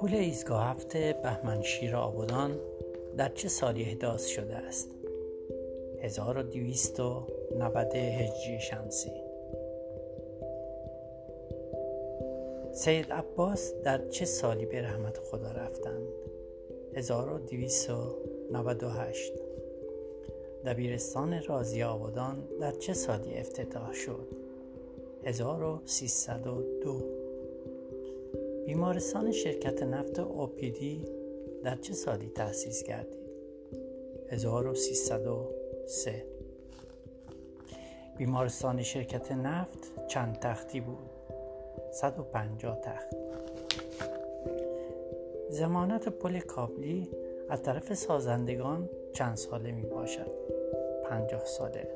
پول ایستگاه هفته بهمنشیر آبادان در چه سالی احداث شده است؟ 1290 هجری شمسی سید عباس در چه سالی به رحمت خدا رفتند؟ 1298 دبیرستان رازی آبادان در چه سالی افتتاح شد؟ 1302 بیمارستان شرکت نفت اوپیدی در چه سالی تأسیس گردید؟ 1303 بیمارستان شرکت نفت چند تختی بود؟ 150 تخت زمانت پل کابلی از طرف سازندگان چند ساله می باشد؟ پنجاه ساله